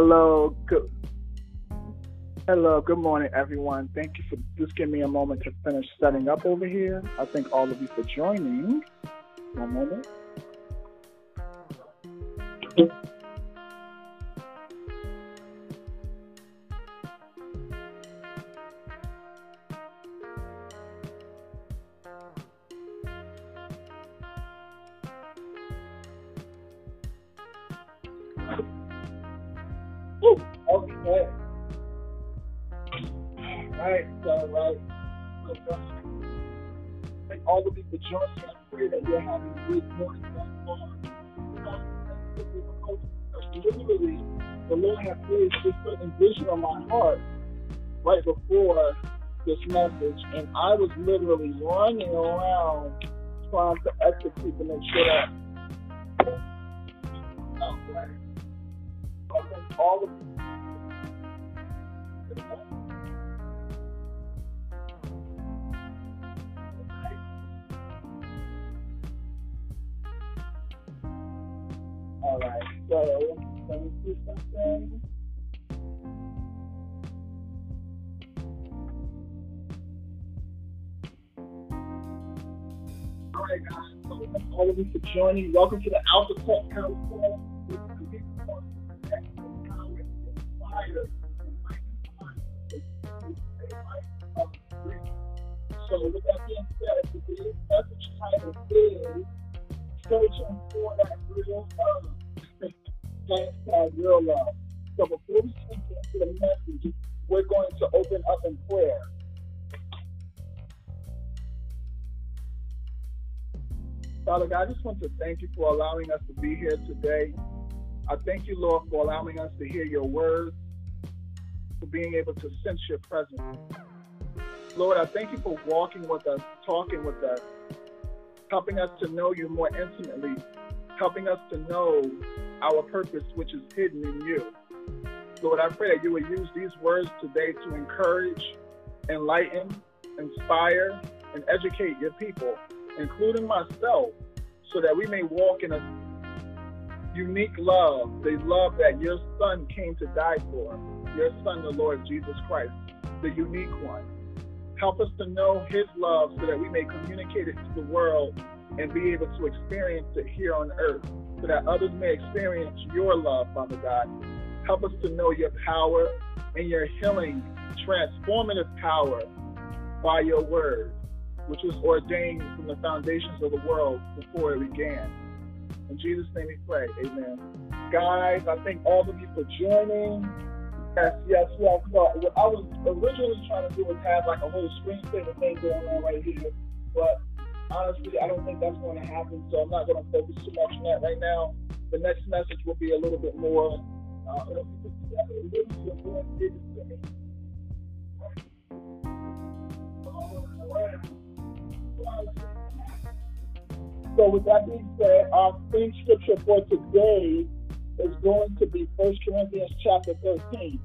Hello, good. Hello, good morning, everyone. Thank you for just giving me a moment to finish setting up over here. I thank all of you for joining. One moment. Literally, uh, the Lord had placed this certain vision on my heart right before this message, and I was literally running around trying to execute to make sure that joining. Welcome to the Alpha Tech Council. So with that being said, today's message title is searching for that real uh, love hashtag real love. So before we speak into the message, we're going to open up in prayer. Father God, I just want to thank you for allowing us to be here today. I thank you, Lord, for allowing us to hear your words, for being able to sense your presence. Lord, I thank you for walking with us, talking with us, helping us to know you more intimately, helping us to know our purpose, which is hidden in you. Lord, I pray that you would use these words today to encourage, enlighten, inspire, and educate your people, including myself, so that we may walk in a unique love, the love that your Son came to die for, your Son, the Lord Jesus Christ, the unique one. Help us to know his love so that we may communicate it to the world and be able to experience it here on earth so that others may experience your love, Father God. Help us to know your power and your healing, transformative power by your word, which was ordained from the foundations of the world before it began. In Jesus' name we pray. Amen. Guys, I thank all of you for joining. Yes, yes, yes. Well, what I was originally trying to do was have like a whole screen screensaver thing going on right here, but honestly, I don't think that's going to happen. So I'm not going to focus too much on that right now. The next message will be a little bit more. Uh, so with that being said, our theme scripture for today is going to be 1 Corinthians chapter 13.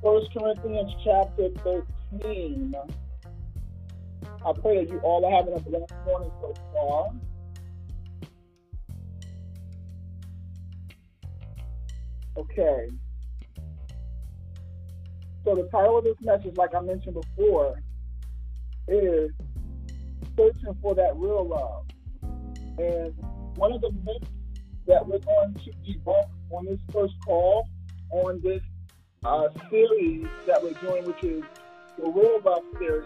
1 Corinthians chapter 13. I pray that you all are having a blessed morning so far. Okay. So the title of this message, like I mentioned before, is searching for that real love. And one of the myths that we're going to debunk on this first call on this uh, series that we're doing, which is the real love series,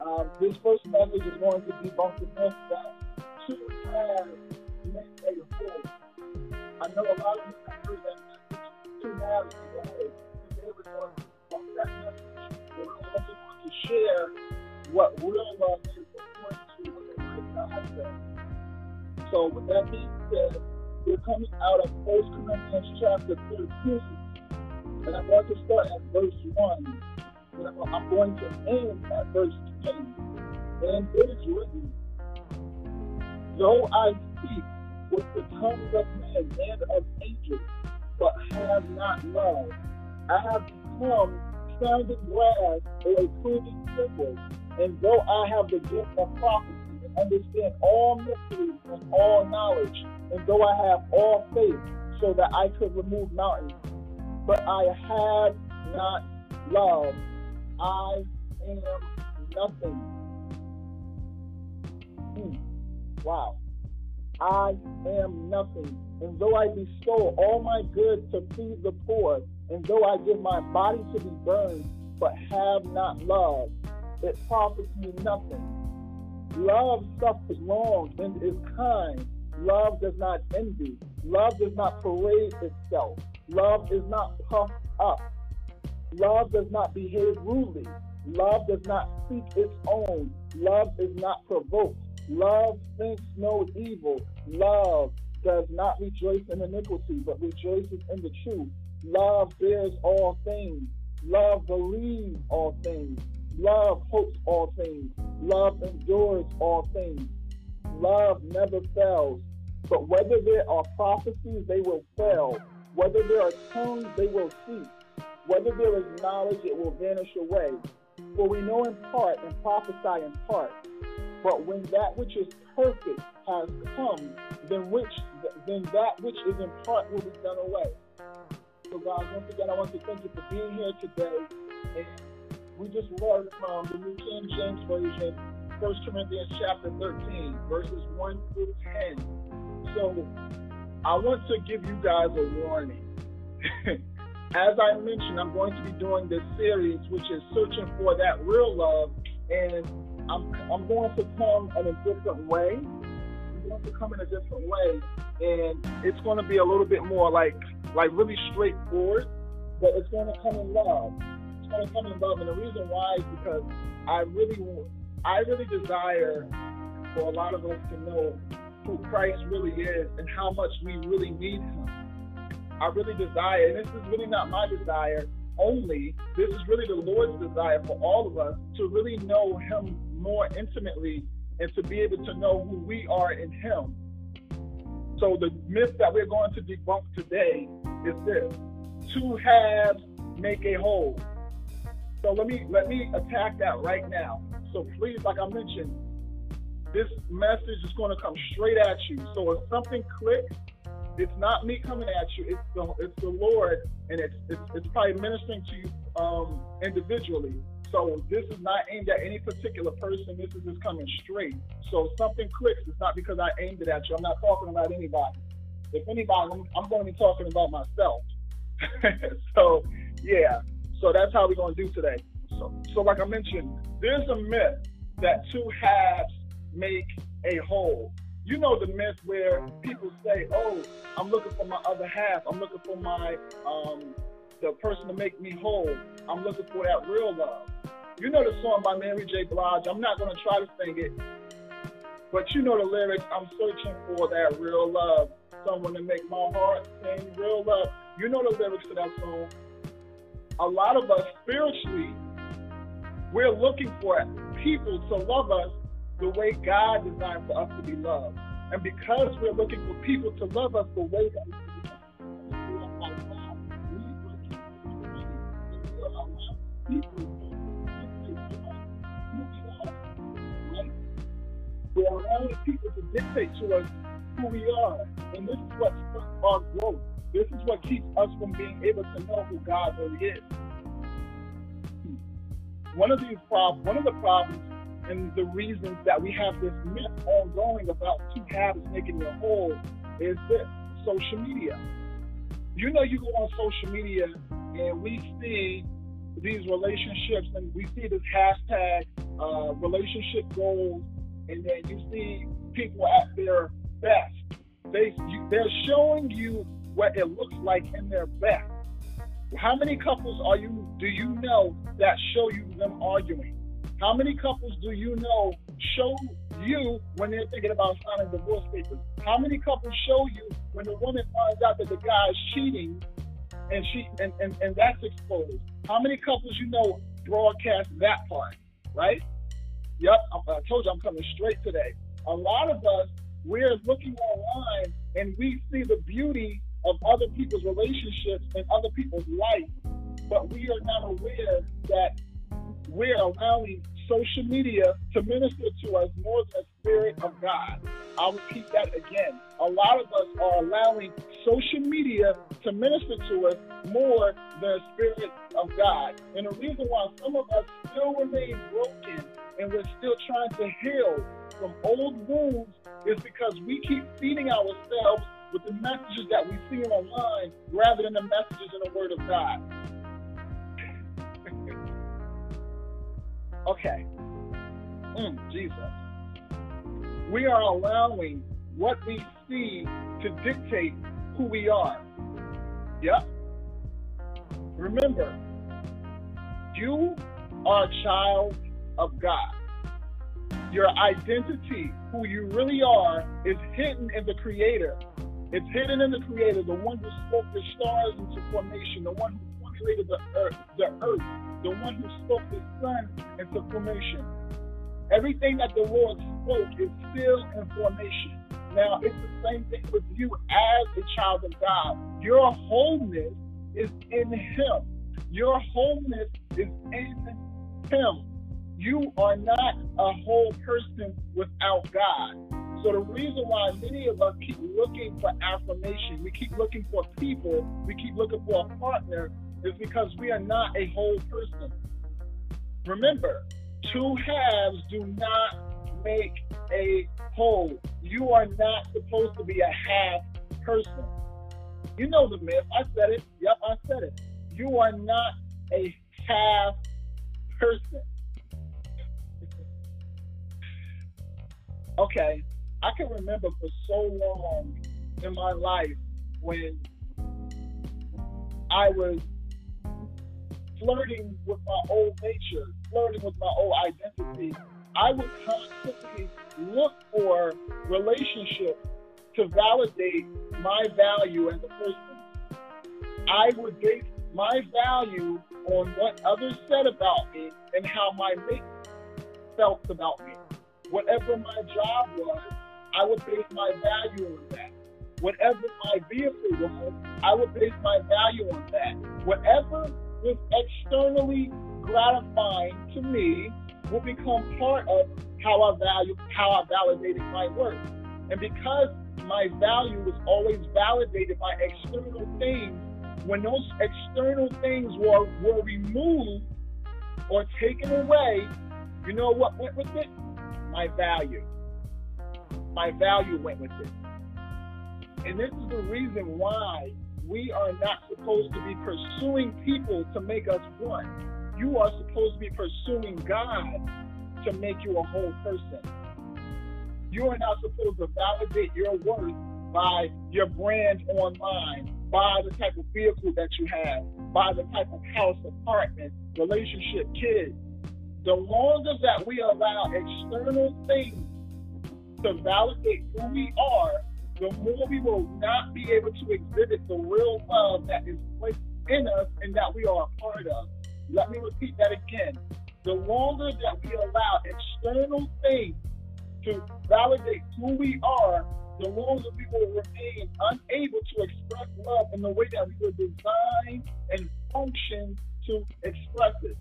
um, this first message is going to debunk the myth that two halves make a whole. I know a lot of you have heard that message, two halves make a whole. Today we're going to debunk that message. We're also going to share what real love is according to what the. So with that being said, we're coming out of 1 Corinthians chapter 13, and I'm going to start at verse 1. I'm going to end at verse 10. And it is written, Though I speak with the tongues of men and of angels, but have not love, I have become sounding brass or a proving cymbal. And though I have the gift of prophecy and understand all mysteries and all knowledge, and though I have all faith so that I could remove mountains, but I have not love, I am nothing. Hmm. Wow. I am nothing. And though I bestow all my goods to feed the poor, and though I give my body to be burned, but have not love, it profits me nothing. Love suffers long and is kind. Love does not envy. Love does not parade itself. Love is not puffed up. Love does not behave rudely. Love does not seek its own. Love is not provoked. Love thinks no evil. Love does not rejoice in iniquity, but rejoices in the truth. Love bears all things. Love believes all things. Love hopes all things. Love endures all things. Love never fails. But whether there are prophecies, they will fail. Whether there are tongues, they will cease. Whether there is knowledge, it will vanish away. For we know in part and prophesy in part. But when that which is perfect has come, then which then that which is in part will be done away. So God, once again, I want to thank you for being here today. And we just read from the New King James Version, 1 Corinthians chapter 13, verses 1 through 10. So I want to give you guys a warning. As I mentioned, I'm going to be doing this series, which is searching for that real love, and I'm I'm going to come in a different way. I'm going to come in a different way, and it's going to be a little bit more like like really straightforward, but it's going to come in love. It's going to come in love, and the reason why is because I really I really desire for a lot of us to know who Christ really is and how much we really need Him. I really desire, and this is really not my desire only. This is really the Lord's desire for all of us to really know Him more intimately and to be able to know who we are in Him. So the myth that we're going to debunk today is this: two halves make a whole. So let me let me attack that right now. So please, like I mentioned, this message is going to come straight at you. So if something clicks, it's not me coming at you. It's the it's the Lord, and it's it's, it's probably ministering to you um, individually. So this is not aimed at any particular person. This is just coming straight. So something clicks, it's not because I aimed it at you. I'm not talking about anybody. If anybody, I'm going to be talking about myself. so yeah. So that's how we're going to do today. So, so like I mentioned, there's a myth that two halves make a whole. You know the myth where people say, "Oh, I'm looking for my other half. I'm looking for my um, the person to make me whole. I'm looking for that real love." You know the song by Mary J. Blige. I'm not going to try to sing it, but you know the lyrics. I'm searching for that real love, someone to make my heart sing real love. You know the lyrics to that song. A lot of us spiritually, we're looking for people to love us the way God designed for us to be loved. And because we're looking for people to love us the way that we people we're allowing people to dictate to us who we are. And this is what stops our growth. This is what keeps us from being able to know who God really is. One of these problems, one of the problems and the reasons that we have this myth ongoing about two halves making a whole is this social media. You know, you go on social media and we see these relationships and we see this hashtag uh, relationship goals and then you see people at their best. They they're showing you what it looks like in their best. How many couples are you do you know that show you them arguing? How many couples do you know show you when they're thinking about signing divorce papers? How many couples show you when the woman finds out that the guy is cheating and she and, and, and that's exposed? How many couples you know broadcast that part, right? Yep, I told you I'm coming straight today. A lot of us, we're looking online and we see the beauty of other people's relationships and other people's life, but we are not aware that we're allowing social media to minister to us more than the Spirit of God. I'll repeat that again. A lot of us are allowing social media to minister to us more than the Spirit of God. And the reason why some of us still remain broken and we're still trying to heal from old wounds is because we keep feeding ourselves with the messages that we see online rather than the messages in the Word of God. okay. Mm, Jesus. We are allowing what we see to dictate who we are. Yep. Remember, you are a child of God. Your identity, who you really are, is hidden in the Creator. It's hidden in the Creator, the one who spoke the stars into formation, the one who formulated the earth, the earth, the one who spoke the sun into formation. Everything that the Lord spoke is still in formation. Now, it's the same thing with you as a child of God. Your wholeness is in Him. Your wholeness is in Him. You are not a whole person without God. So the reason why many of us keep looking for affirmation, we keep looking for people, we keep looking for a partner, is because we are not a whole person. Remember, two halves do not make a whole. You are not supposed to be a half person. You know the myth. I said it. Yep, I said it. You are not a half person. Okay, I can remember for so long in my life when I was flirting with my old nature, flirting with my old identity. I would constantly look for relationships to validate my value as a person. I would base my value on what others said about me and how my mate felt about me. Whatever my job was, I would base my value on that. Whatever my vehicle was, I would base my value on that. Whatever was externally gratifying to me will become part of how I value, how I validated my work. And because my value was always validated by external things, when those external things were, were removed or taken away, you know what went with it? My value. My value went with it. And this is the reason why we are not supposed to be pursuing people to make us one. You are supposed to be pursuing God to make you a whole person. You are not supposed to validate your worth by your brand online, by the type of vehicle that you have, by the type of house, apartment, relationship, kids the longer that we allow external things to validate who we are, the more we will not be able to exhibit the real love that is placed in us and that we are a part of. Let me repeat that again. The longer that we allow external things to validate who we are, the longer we will remain unable to express love in the way that we were designed and function to express it.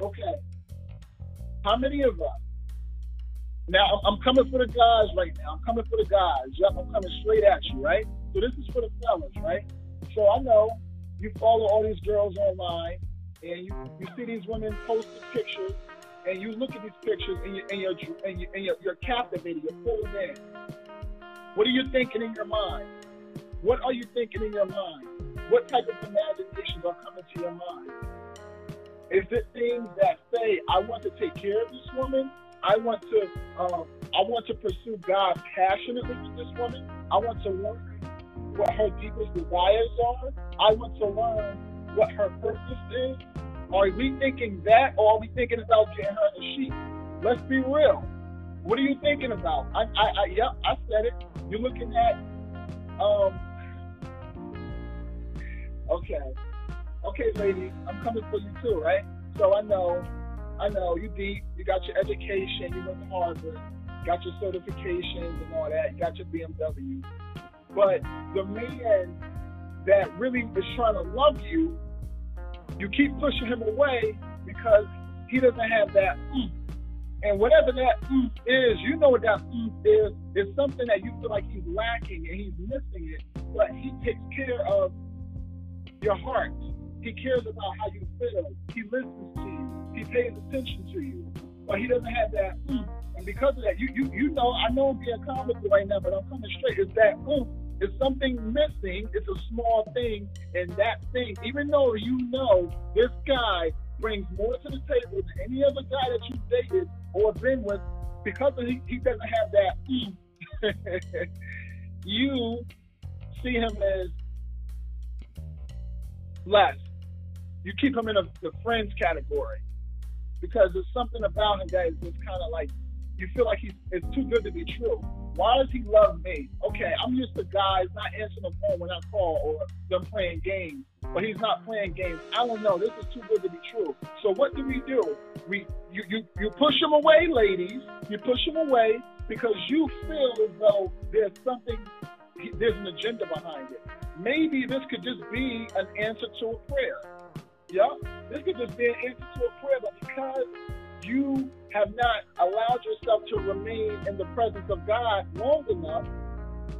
Okay. How many of us? Now, I'm coming for the guys right now. I'm coming for the guys. Yep, I'm coming straight at you, right? So this is for the fellas, right? So I know you follow all these girls online, and you, you see these women posting pictures, and you look at these pictures, and, you, and, you're, and, you, and you're, you're captivated. You're pulled in. What are you thinking in your mind? What are you thinking in your mind? What type of imaginations are coming to your mind? Is it things that say, I want to take care of this woman? I want to, um, I want to pursue God passionately with this woman. I want to learn what her deepest desires are. I want to learn what her purpose is. Are we thinking that, or are we thinking about getting her the sheep? Let's be real. What are you thinking about? I, I, I yep, I said it. You're looking at, um, okay okay, ladies, I'm coming for you too, right? So I know I know you deep. You got your education. You went to Harvard. Got your certifications and all that. You got your BMW. But the man that really is trying to love you, you keep pushing him away because he doesn't have that oomph. And whatever that oomph is, you know what that mm, is. It's something that you feel like he's lacking and he's missing it. But he takes care of your heart. He cares about how you feel. He listens to you. He pays attention to you. But he doesn't have that. And because of that, you you you know, I know I'm being comical right now, but I'm coming straight. It's that. It's something missing. It's a small thing, and that thing, even though you know this guy brings more to the table than any other guy that you've dated or been with, because he, he doesn't have that. you see him as less. You keep him in a, the friends category because there's something about him that is just kind of like you feel like he's it's too good to be true. Why does he love me? Okay, I'm used to guys not answering the phone when I call or them playing games, but he's not playing games. I don't know. This is too good to be true. So what do we do? We you you, you push him away, ladies. You push him away because you feel as though there's something there's an agenda behind it. Maybe this could just be an answer to a prayer. Yeah, this could just be an answer to a prayer, but because you have not allowed yourself to remain in the presence of God long enough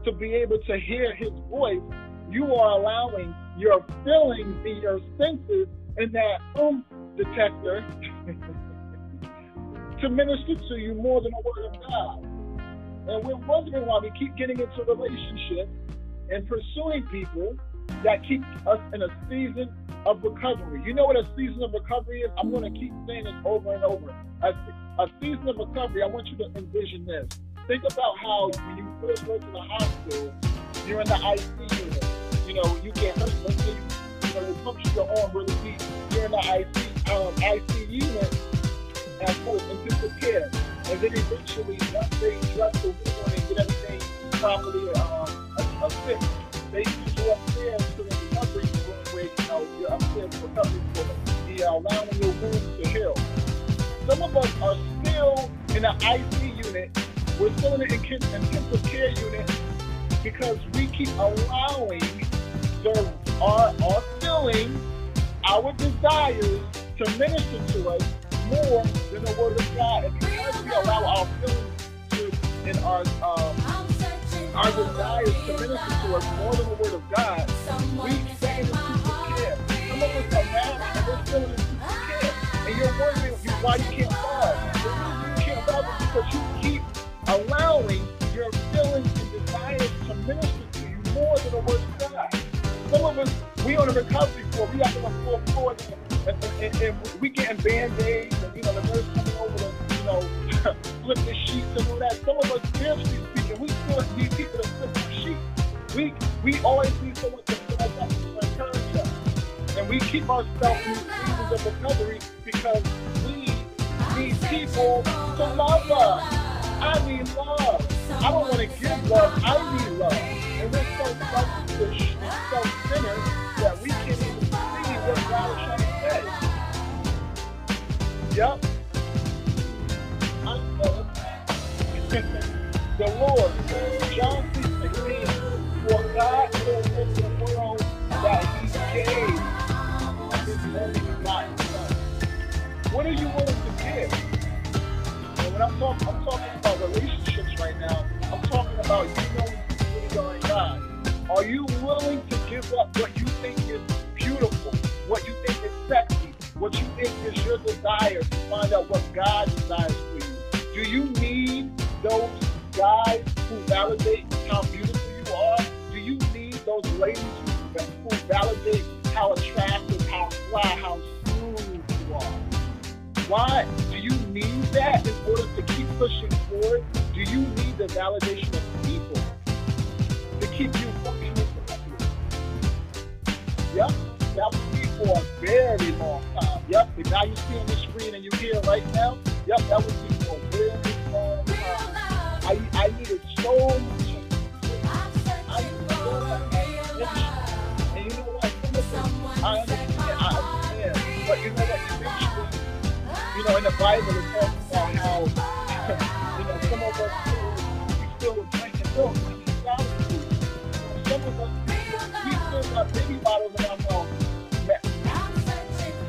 to be able to hear His voice, you are allowing your feelings and your senses in that oomph detector to minister to you more than the Word of God. And we're wondering why we keep getting into relationships and pursuing people that keep us in a season of recovery. You know what a season of recovery is? I'm going to keep saying this over and over. A, a season of recovery, I want you to envision this. Think about how when you first go to the hospital, you're in the IC unit. You know, you get hurt. Let's say you, you know, they puncture your arm really deep. You're in the IC, um, IC unit, and course, intensive care. And then eventually, once they dress the wound and get everything properly um, fixed, they use you upstairs to the recovery room where you know you're upstairs recovery for the uh, allowing your wounds to heal. Some of us are still in the IC unit. We're still in the intensive care unit because we keep allowing the, our, our feelings, our desires to minister to us more than the Word of God. And because we allow our feelings to, and our um, our desires to minister to us more than the Word of God, we in the care. Some of us are mad and we're care. And you're wondering why you can't fall. The reason you can't fall is because you keep allowing your feelings and desires to minister to you more than the Word of God. Some of us, we on a recovery floor, we out on the fourth floor, and, and, and, and we getting band-aids, and you know, the nurse coming over to, you know, flip the sheets and all that. Some of us, spiritually speaking, we still need people to flip the sheets. We, we always need someone to fill us up to encourage. And we keep ourselves in seasons of recovery because we need people to love us. I need love. I don't want to give love. I need love. And we're so selfish self-centered that we can't even see what God is trying to say. Yep. The Lord, John 3.16, for God so loved the world that he gave his only begotten son. What are you willing to give? And when I'm talking, I'm talking about relationships right now. I'm talking about you knowing who you are in God. Are you willing to give up what you think is beautiful, what you think is sexy, what you think is your desire to find out what God desires for you? Do you need those guys who validate how beautiful you are? Do you need those ladies who, who validate how attractive, how fly, how smooth you are? Why do you need that in order to keep pushing forward? Do you need the validation of people to keep you functioning correctly? Yep, that would be for a very long time. Yep, the guy you see on the screen and you hear right now, yep, that would be for a very long time. I, I needed so much. I you know understand. But you know what? Eventually, you know, in the Bible, it talks about how, you know, some of us, we still drinking milk. Some of us, we still got baby bottles in our mouth.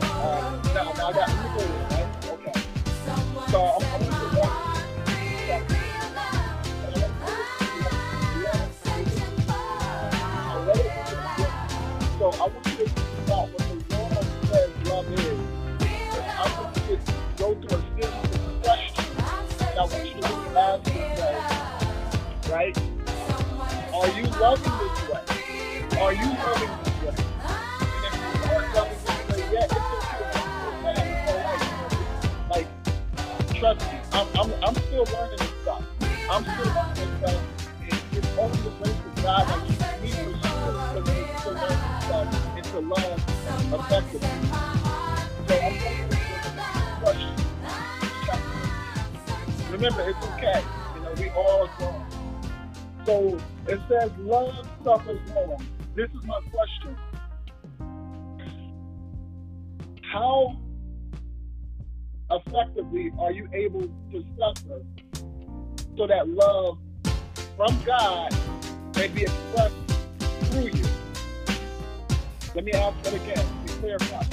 Uh, now, now I got, right? Okay. So I'm, love suffers long. This is my question. How effectively are you able to suffer so that love from God may be expressed through you? Let me ask that again. About that.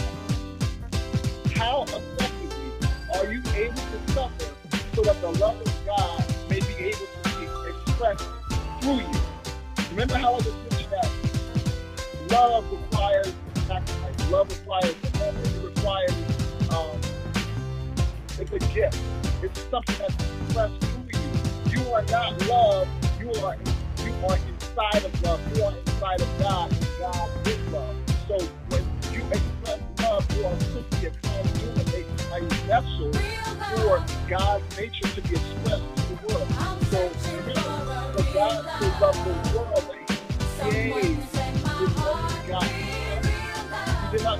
How effectively are you able to suffer so that the love of God may be able to be expressed through you? Remember how I just mentioned that love requires sacrifice. Love requires commitment. It requires um, it's a gift. It's something that's expressed through you. You are not love. You are you are inside of love. You are inside of God, and God is love. So when you express love, you are simply a conduit, a, a vessel for God's nature to be expressed to the world. So To the world, that He gave the the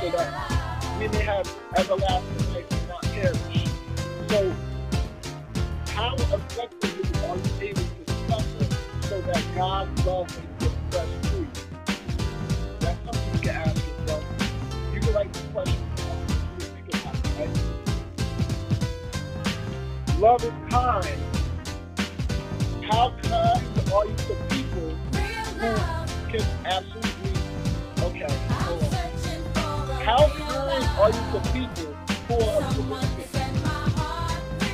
so that we may have everlasting life and not. So, how effectively are you able to suffer so that God's love may be expressed through you? That's something you can ask yourself. You can write this question Love is kind. How kind are you to people who can absolutely okay, hold on. How kind are you to people who are significant?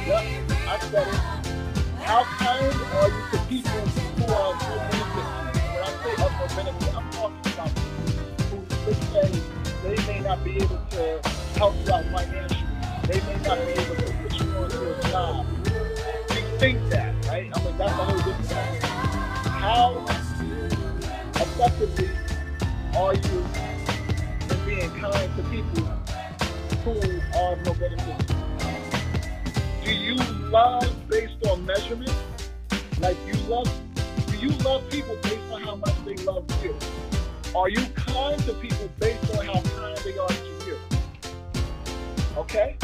Yep, I said it. How kind are you to people who are significant? When I say of a benefit, I'm talking about people who say they may not be able to help you out financially. They may not be able to put you onto a job. You think that, right? I mean, that's a whole different thing. How effectively are you in being kind to people who are no benefit? Do you love based on measurement? Like you love, do you love people based on how much they love you? Are you kind to people based on how kind they are to you? Okay?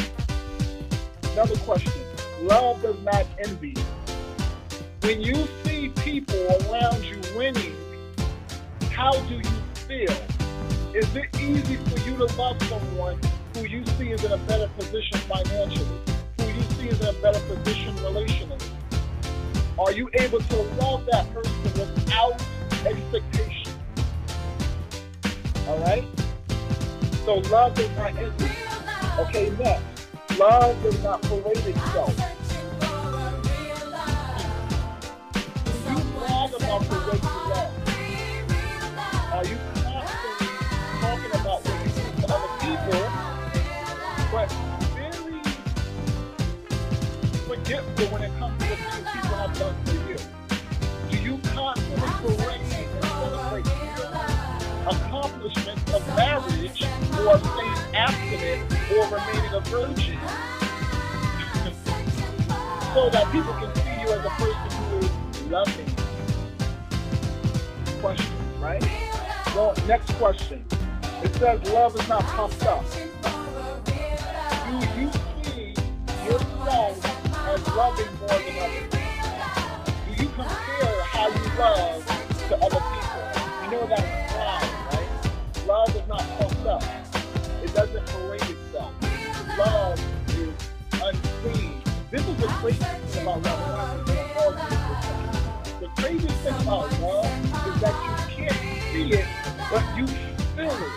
Another question. Love does not envy. When you see people around you winning, how do you feel? Is it easy for you to love someone who you see is in a better position financially, who you see is in a better position relationally? Are you able to love that person without expectation? All right? So love does not envy. Okay, next. Love does not parade itself. Are you talking about what you do to other people, but forgetful when it comes to the things people have done for you? Do you constantly parade your accomplishments of marriage or staying abstinent or remaining a virgin? so that people can see you as a person who is loving. Questions, right? Well, next question. It says love is not pumped up. Do you see yourself as loving more than others? Do you compare how you love to other people? You know that itself. Love is unseen. This is the craziest thing about love. The craziest thing about love is that you can't see it, but you feel it.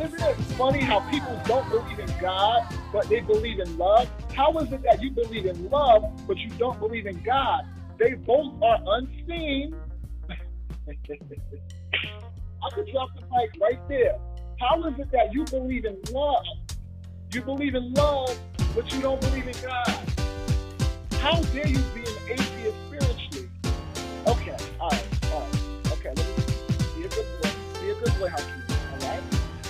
Isn't it funny how people don't believe in God, but they believe in love? How is it that you believe in love, but you don't believe in God? They both are unseen. I could drop the mic right there. How is it that you believe in love? You believe in love, but you don't believe in God. How dare you be an atheist spiritually? Okay, all right, all right. Okay, let me be a good boy. Be a good boy, housekeeper. All right.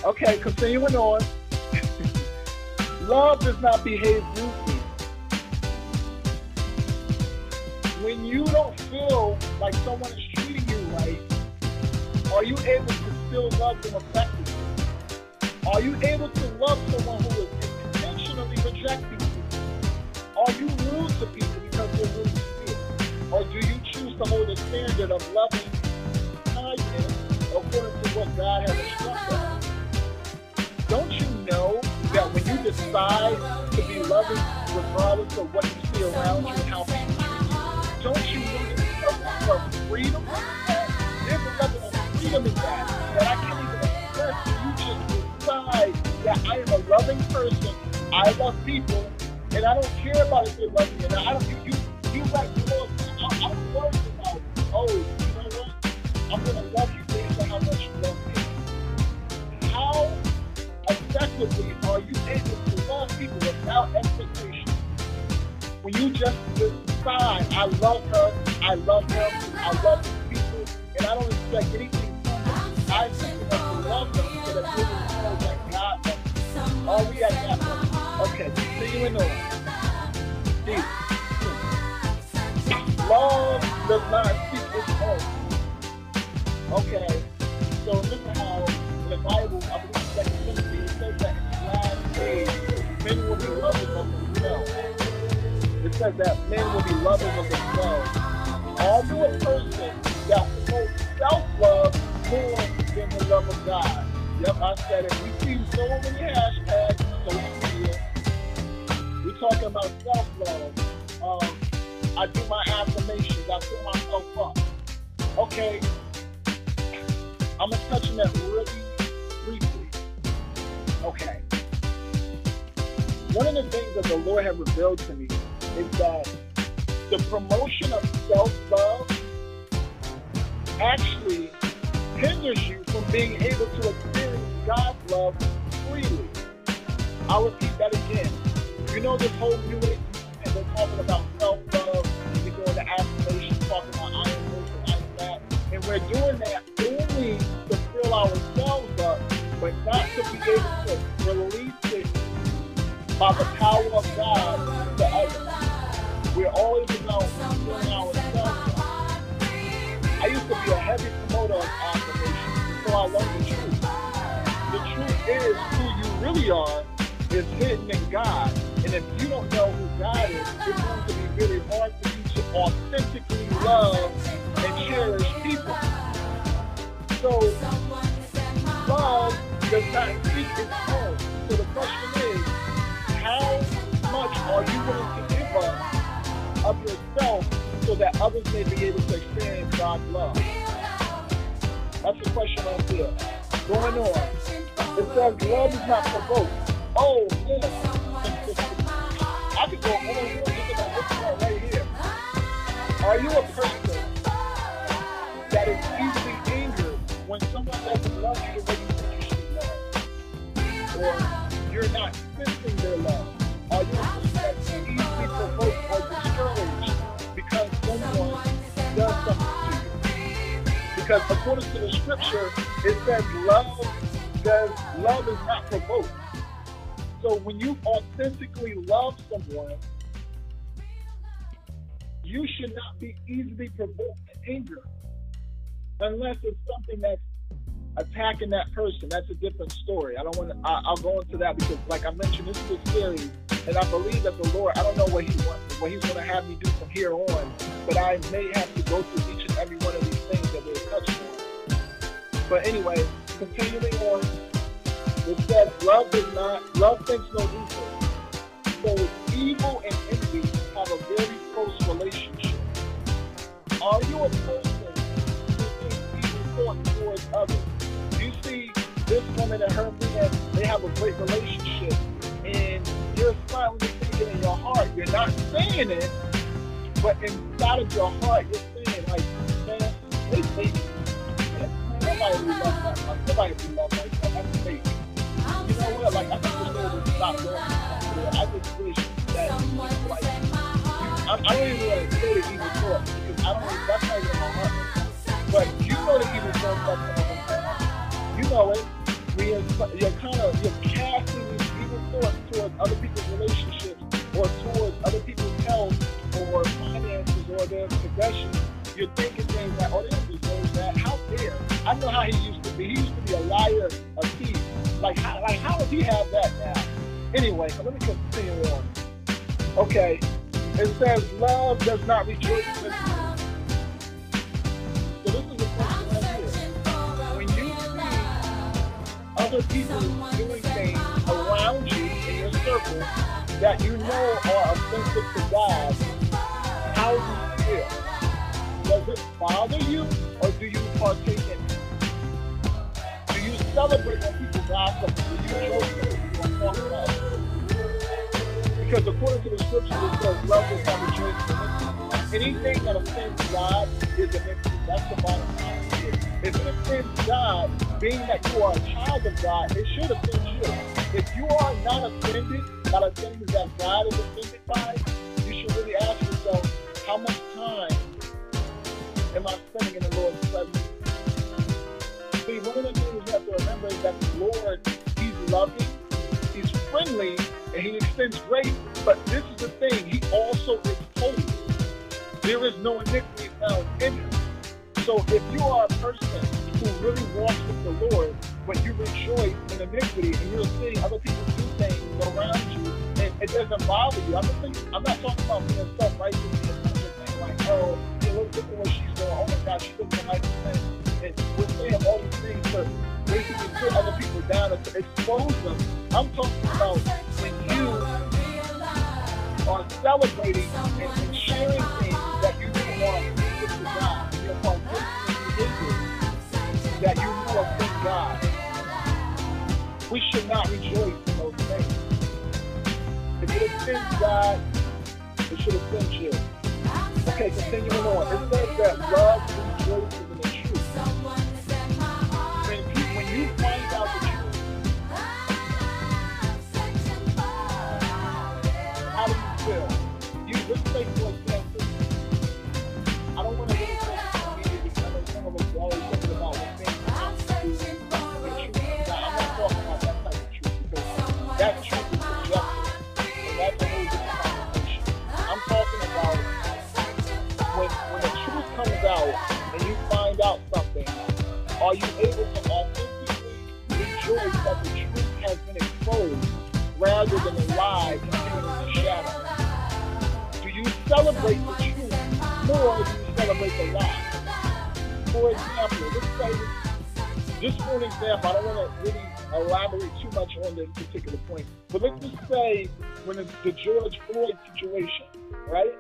Okay, continuing on. love does not behave rudely. When you don't feel like someone is treating you right, are you able to still love them effectively? Are you able to love someone who is intentionally rejecting you? Are you rude to people because they're rude to you? Or do you choose to hold a standard of loving kindness according to what God has instructed? Don't you know that when you decide to be loving regardless of what you see around you and how people treat you, don't you know that you have freedom? There's a level of freedom in that that I can't even express. You just that I am a loving person. I love people, and I don't care about if they love me. And I don't. You you like Lord. I, I'm worried about. Oh, you know what? I'm gonna love you based on how much you love me. How effectively are you able to love people without expectation? When you just decide, I love her, I love him, I love these people, and I don't expect anything from them. I to love them so that Are we at that point? Okay, continuing on. See, love does not seek its own. Okay, so remember how the Bible, I believe Second Timothy, it says that in last days, men will be lovers of themselves. It says that men will be lovers of themselves. Yep, I said it. We see so many hashtags on social media. We're talking about self-love. Um, I do my affirmations. I put myself up. Okay, I'm gonna touch on that really briefly. Okay. One of the things that the Lord had revealed to me is that the promotion of self-love actually hinders you from being able to God's love freely. I'll repeat that again. You know this whole new age and they're talking about self-love and we're doing the affirmation, talking about I am this and I am that. And we're doing that only to fill ourselves up, but not to be able to release it by the power of God to others. We're always about filling ourselves up. I used to be a heavy promoter of affirmation, so I learned the truth. Is who you really are is hidden in God. And if you don't know who God is, it's going to be really hard for you to authentically love and cherish people. So love does not seek its own. So the question is, how much are you willing to give up of yourself so that others may be able to experience God's love? That's the question right there. Going on. It says love is not provoked. Oh, yeah. I could go on and on. Right here. Are you a person that is easily angered when someone doesn't love you the way you think you should love? Or you're not sensing their love? Are you a person that's easily provoked or discouraged because someone does something to you? Because according to the scripture, it says love does love is not provoked. So when you authentically love someone, you should not be easily provoked to anger unless it's something that's attacking that person. That's a different story. I don't want to. I'll go into that because, like I mentioned, this is a series, and I believe that the Lord. I don't know what He wants, what He's going to have me do from here on, but I may have to go through each and every one of these things that we're touching on. But anyway, continuing on. It says love does not, love thinks no evil. So evil and envy have a very close relationship. Are you a person who thinks evil thoughts towards others? You see this woman and her man, they have a great relationship, and you're silently thinking in your heart, you're not saying it, but inside of your heart, you're saying, like, man, they Like, I don't even want to say thought. But you know the evil my. You know it. When you're, you're kind of, you're casting these evil thoughts towards other people's relationships or towards other people's health or finances or their possessions. You're thinking things like, oh, they don't deserve that. How dare? I know how he used to be. He used to be a liar, a thief. Like, how, like, how does he have that now? Anyway, let me continue on. Okay, it says, love does not rejoice in So this is the question right here. When you see other people doing things around you in your circle that you know are offensive to God, how do you feel? Does it bother you or do you partake in it? Do you celebrate when people gossip? Do you? Because according to the scriptures, it says love is not rejoicing. Anything that offends God is an iniquity. That's the bottom line. If it offends God, being that you are a child of God, it should offend you. If you are not offended by the things that God is offended by, you should really ask yourself, how much time am I spending in the Lord's presence? See, one of the things you have to remember is that the Lord, He's loving, He's friendly, and He extends grace. But this is the thing, He also is holy. There is no iniquity found in Him. So if you are a person who really walks with the Lord, but you rejoice in iniquity and you're seeing other people do things around you, and it doesn't bother you. I'm not, thinking, I'm not talking about being self-righteous and like, oh, look at what she's doing. Oh my God, right thing. And we're saying all these things to put other people down and to expose them. I'm talking about when you are celebrating and, sharing things that you didn't want to give to God. You're partaking that you know offend God. We should not rejoice in those things. If it offends God, it should offend you. Okay, continuing on. It says that love particular but let's just say when it's the George Floyd situation, right?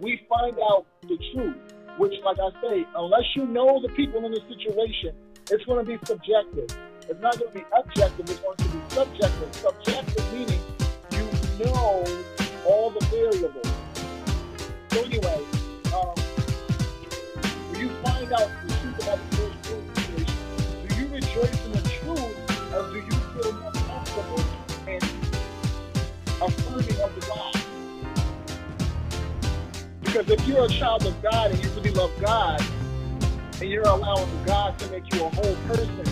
we find out the truth, which, like I say, unless you know the people in the situation, it's going to be subjective. It's not going to be objective, it's going to be subjective. Subjective meaning you know all the variables. So, anyway, um, when you find out the truth about the George Floyd situation, do you rejoice in the truth or do you affirming of? Because if you're a child of God and you really love God, and you're allowing God to make you a whole person,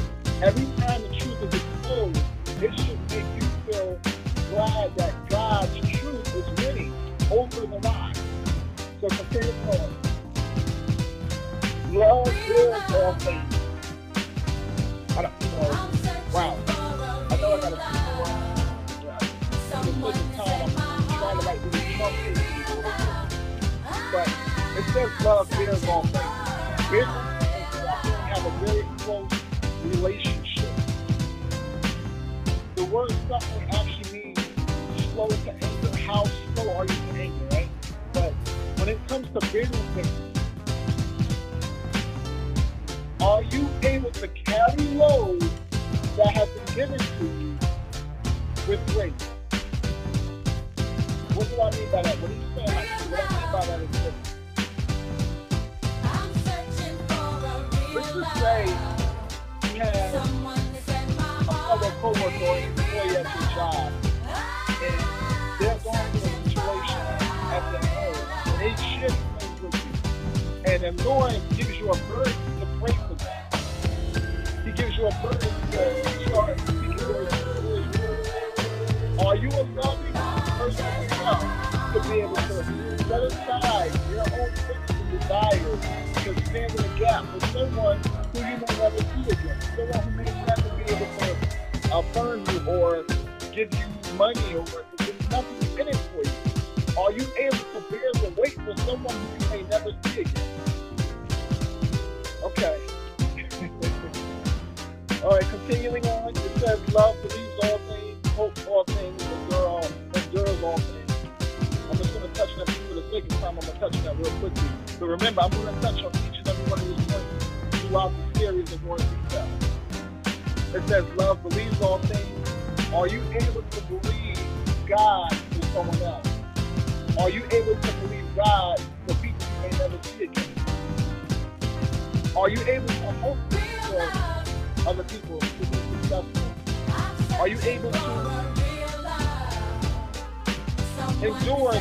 every time the truth is exposed, it should make you feel glad that God's truth is winning over the lie. So continue on. Love is all things. I don't, you know, wow. I know I got I'm trying to like really but it says love all things. Bitterness have a very close relationship. The word suffering actually means slow to anger. How slow are you to anger, right? But when it comes to business are you able to carry loads that have been given to you with grace? What do I mean by that? What are you saying? Like, what I mean by that. Let's just say you have another coworker or employee at your job, and they're going through a situation at their home, and they share things with you. And the Lord gives you a burden to pray for them. He gives you a burden to start speaking words into His word. Are you a loving person to be able to set aside your own and desires to stand in the gap for someone who you may never see again, someone who may never be able to affirm you or give you money or there's nothing in it for you? Are you able to bear the weight for someone who you may never see again? Okay. all right, continuing on, it says love believes all things, hopes all things, endures all things. For the sake of time. I'm going to touch on that real quickly. But remember, I'm going to touch on each and every one of these points throughout the series in more detail. It says love believes all things. Are you able to believe God for someone else? Are you able to believe God for people you may never see again? Are you able to hope for other people to be successful? Are you able to endure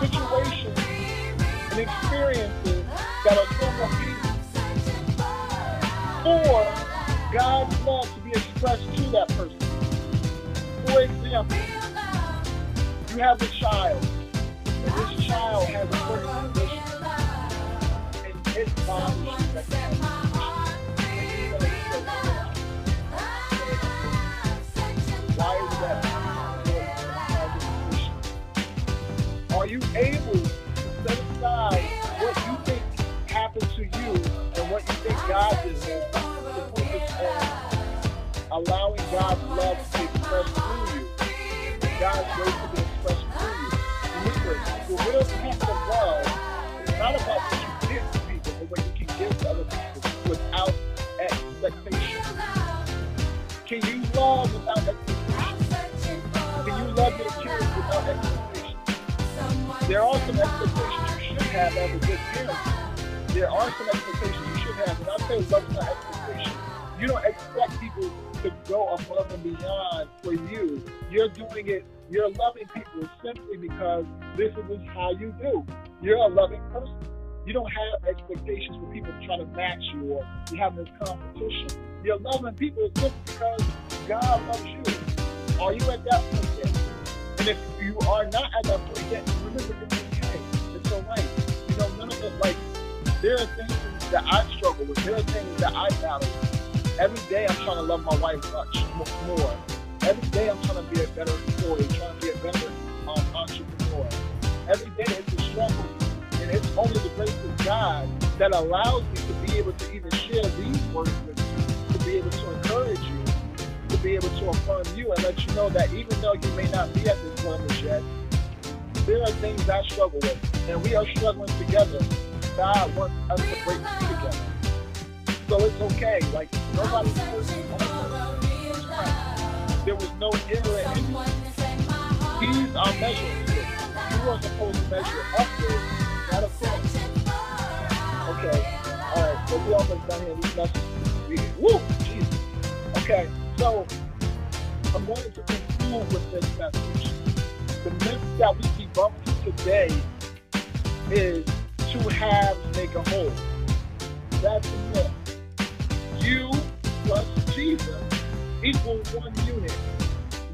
situations and experiences that are somewhat painful for God's love to be expressed to that person? For example, you have a child, and this child has a certain condition, and it bothers you how you do. You're a loving person. You don't have expectations for people trying to match you or you have this competition. You're loving people just because God loves you. Are you at that point yet? And if you are not at that point yet, remember it's okay. It's all right. You know, none of it, like, there are things that I struggle with. There are things that I battle with. Every day I'm trying to love my wife much more. Every day I'm trying to be a better employee, trying to be a better um, entrepreneur. Every day it's a struggle. And it's only the grace of God that allows me to be able to even share these words with you, to be able to encourage you, to be able to affirm you and let you know that even though you may not be at this level yet, there are things I struggle with, and we are struggling together. God wants us to break through together. So it's okay. Like, nobody's perfect. There was no error in it. He's our measuring are supposed to measure upward, not across. Okay. All right. So we almost done here. These messages. Woo! Jesus. Okay. So I'm going to conclude with this message. The myth that we debunk today is two halves make a whole. That's the myth. You plus Jesus equals one unit.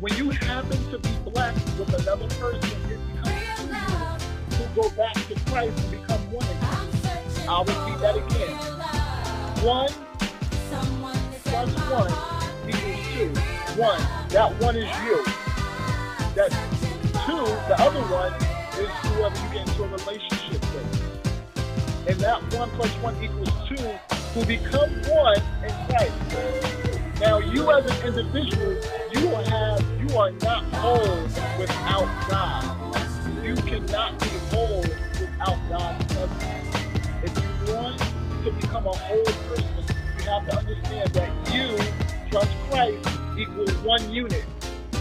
When you happen to be blessed with another person, it becomes go back to Christ and become one again. I'll repeat that again. One plus one equals two. One, that one is you. That two, the other one is whoever you get into a relationship with. And that one plus one equals two, who become one in Christ. Now, you as an individual, you have you are not whole without God. You cannot be whole without God's presence. If you want to become a whole person, you have to understand that you plus Christ equals one unit.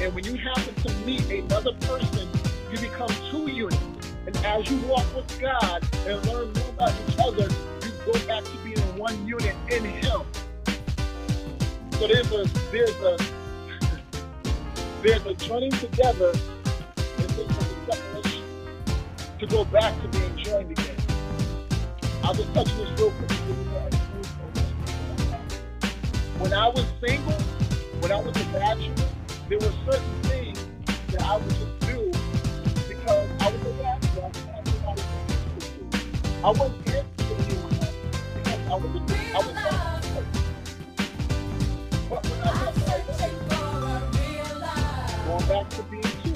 And when you happen to meet another person, you become two units. And as you walk with God and learn more about each other, you go back to being one unit in Him. So there's a there's a there's a joining together to go back to being joined again. I'll just touch this real quick. When I was single, when I was a bachelor, there were certain things that I would just do because I was a bachelor. I wasn't answering to anyone else because I was a, I was. But when I my wife, going back to being two,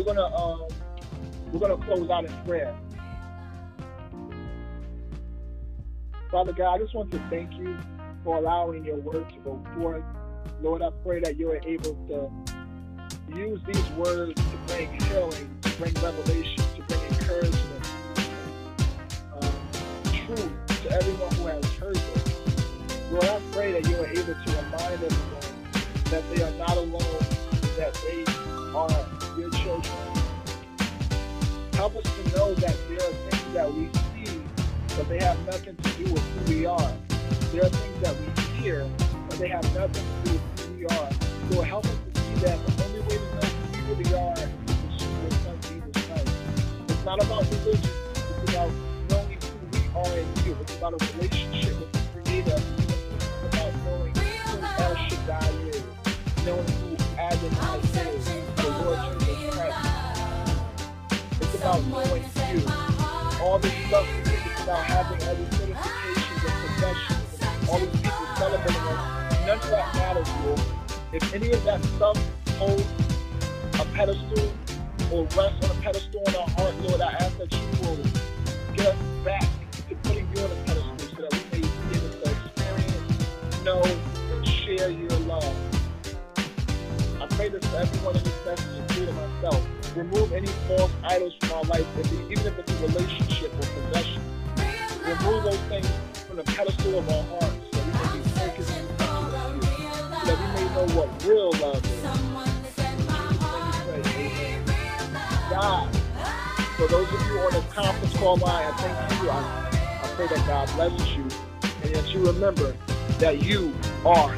we're gonna um, we're gonna close out in prayer. Father God, I just want to thank you for allowing your word to go forth. Lord, I pray that you are able to use these words to bring healing, to bring revelation, to bring encouragement, um, truth to everyone who has heard this. Lord, I pray that you are able to remind everyone that they are not alone, that they are children. Help us to know that there are things that we see, but they have nothing to do with who we are. There are things that we hear, but they have nothing to do with who we are. Lord, help us to see that the only way to know who we really are is through your Son, Jesus Christ. It's not about religion. It's about knowing who we are in you. It's about a relationship with the Creator. It's about knowing who El Shaddai is, knowing who Adonai is, the Lord Jesus Christ. It's about knowing you. All this stuff it's about having all these certifications and professions, all these people celebrating us. None of that matters, Lord. If any of that stuff holds a pedestal or rests on a pedestal in our heart, Lord, I ask that you will get us back to putting you on a pedestal so that we may be able to experience, know, and share your love. Pray this for everyone in this message, including myself. Remove any false idols from our life, even if it's a relationship or possession. Remove those things from the pedestal of our hearts so we may be focused and you, so that we may know what real love is. God, for those of you on the conference call line, I thank you. I, I pray that God blesses you and that you remember that you are